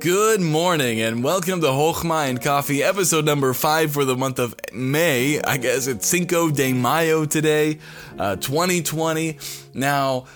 Good morning and welcome to Hochma and Coffee, episode number five for the month of May. I guess it's Cinco de Mayo today, uh, 2020. Now,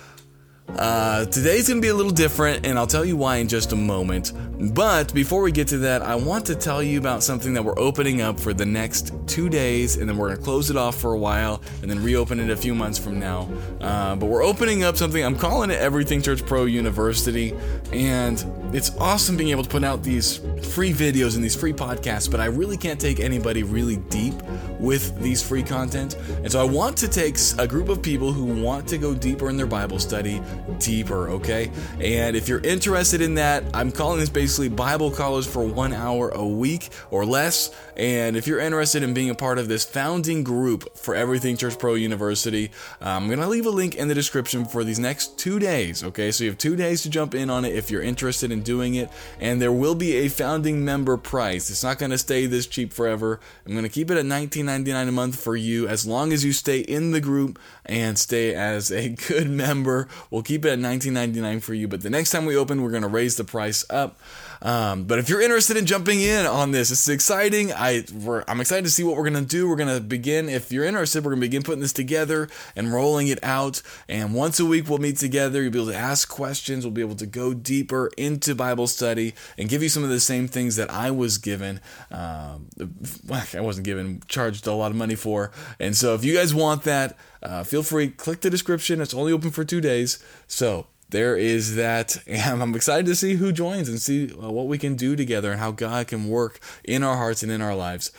uh, today's gonna be a little different, and I'll tell you why in just a moment. But before we get to that, I want to tell you about something that we're opening up for the next two days, and then we're gonna close it off for a while, and then reopen it a few months from now. Uh, but we're opening up something, I'm calling it Everything Church Pro University, and it's awesome being able to put out these free videos and these free podcasts, but I really can't take anybody really deep with these free content. And so I want to take a group of people who want to go deeper in their Bible study deeper, okay? And if you're interested in that, I'm calling this basically Bible College for one hour a week or less. And if you're interested in being a part of this founding group for Everything Church Pro University, I'm going to leave a link in the description for these next two days, okay? So you have two days to jump in on it if you're interested in doing it. And there will be a founding member price. It's not going to stay this cheap forever. I'm going to keep it at $19.99 a month for you as long as you stay in the group and stay as a good member. We'll keep it at $19.99 for you, but the next time we open, we're going to raise the price up. Um, but if you're interested in jumping in on this, it's exciting. I am excited to see what we're gonna do. We're gonna begin. If you're interested, we're gonna begin putting this together and rolling it out. And once a week, we'll meet together. You'll be able to ask questions. We'll be able to go deeper into Bible study and give you some of the same things that I was given. Um, I wasn't given, charged a lot of money for. And so, if you guys want that, uh, feel free. Click the description. It's only open for two days. So there is that. And I'm excited to see who joins and see uh, what we can do together and how God can work in our hearts and in our lives.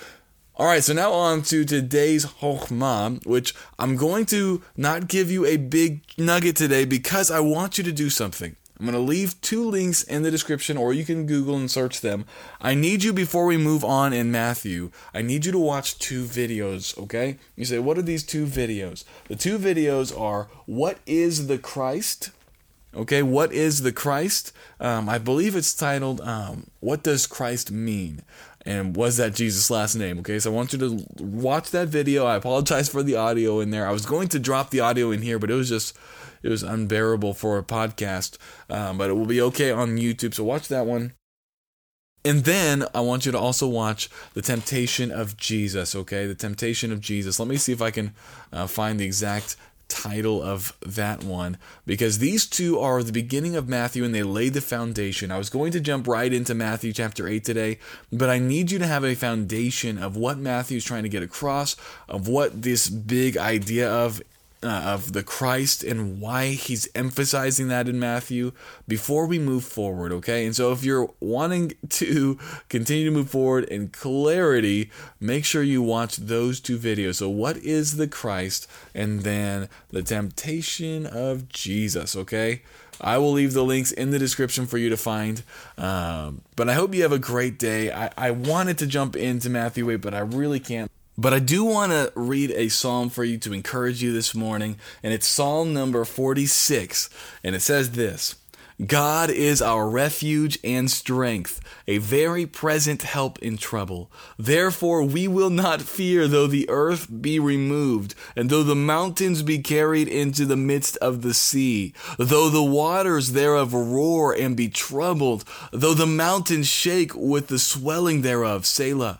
All right, so now on to today's Chokhmah, which I'm going to not give you a big nugget today because I want you to do something. I'm going to leave two links in the description, or you can Google and search them. I need you, before we move on in Matthew, I need you to watch two videos, okay? You say, what are these two videos? The two videos are What is the Christ? Okay, what is the Christ? Um, I believe it's titled um, "What Does Christ Mean?" And was that Jesus' last name? Okay, so I want you to watch that video. I apologize for the audio in there. I was going to drop the audio in here, but it was just it was unbearable for a podcast. Um, but it will be okay on YouTube. So watch that one. And then I want you to also watch The Temptation of Jesus, okay? The Temptation of Jesus. Let me see if I can uh, find the exact title of that one because these two are the beginning of Matthew and they lay the foundation. I was going to jump right into Matthew chapter 8 today, but I need you to have a foundation of what Matthew's trying to get across, of what this big idea of uh, of the Christ and why he's emphasizing that in Matthew before we move forward, okay? And so if you're wanting to continue to move forward in clarity, make sure you watch those two videos. So, what is the Christ? And then the temptation of Jesus, okay? I will leave the links in the description for you to find. Um, but I hope you have a great day. I, I wanted to jump into Matthew 8, but I really can't. But I do want to read a psalm for you to encourage you this morning, and it's Psalm number 46, and it says this God is our refuge and strength, a very present help in trouble. Therefore, we will not fear though the earth be removed, and though the mountains be carried into the midst of the sea, though the waters thereof roar and be troubled, though the mountains shake with the swelling thereof. Selah.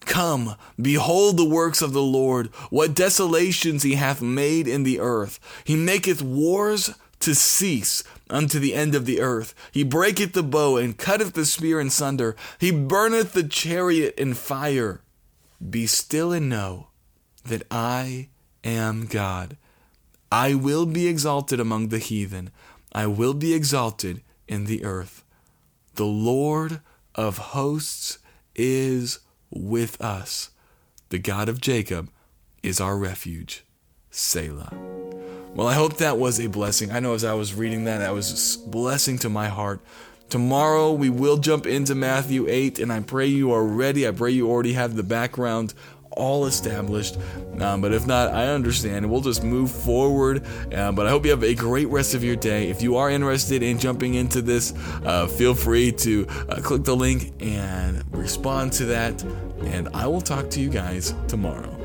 Come, behold the works of the Lord, what desolations he hath made in the earth. He maketh wars to cease unto the end of the earth. He breaketh the bow and cutteth the spear in sunder. He burneth the chariot in fire. Be still and know that I am God. I will be exalted among the heathen. I will be exalted in the earth. The Lord of hosts is with us. The God of Jacob is our refuge. Selah. Well, I hope that was a blessing. I know as I was reading that, that was a blessing to my heart Tomorrow we will jump into Matthew 8, and I pray you are ready. I pray you already have the background all established. Um, but if not, I understand. We'll just move forward. Uh, but I hope you have a great rest of your day. If you are interested in jumping into this, uh, feel free to uh, click the link and respond to that. And I will talk to you guys tomorrow.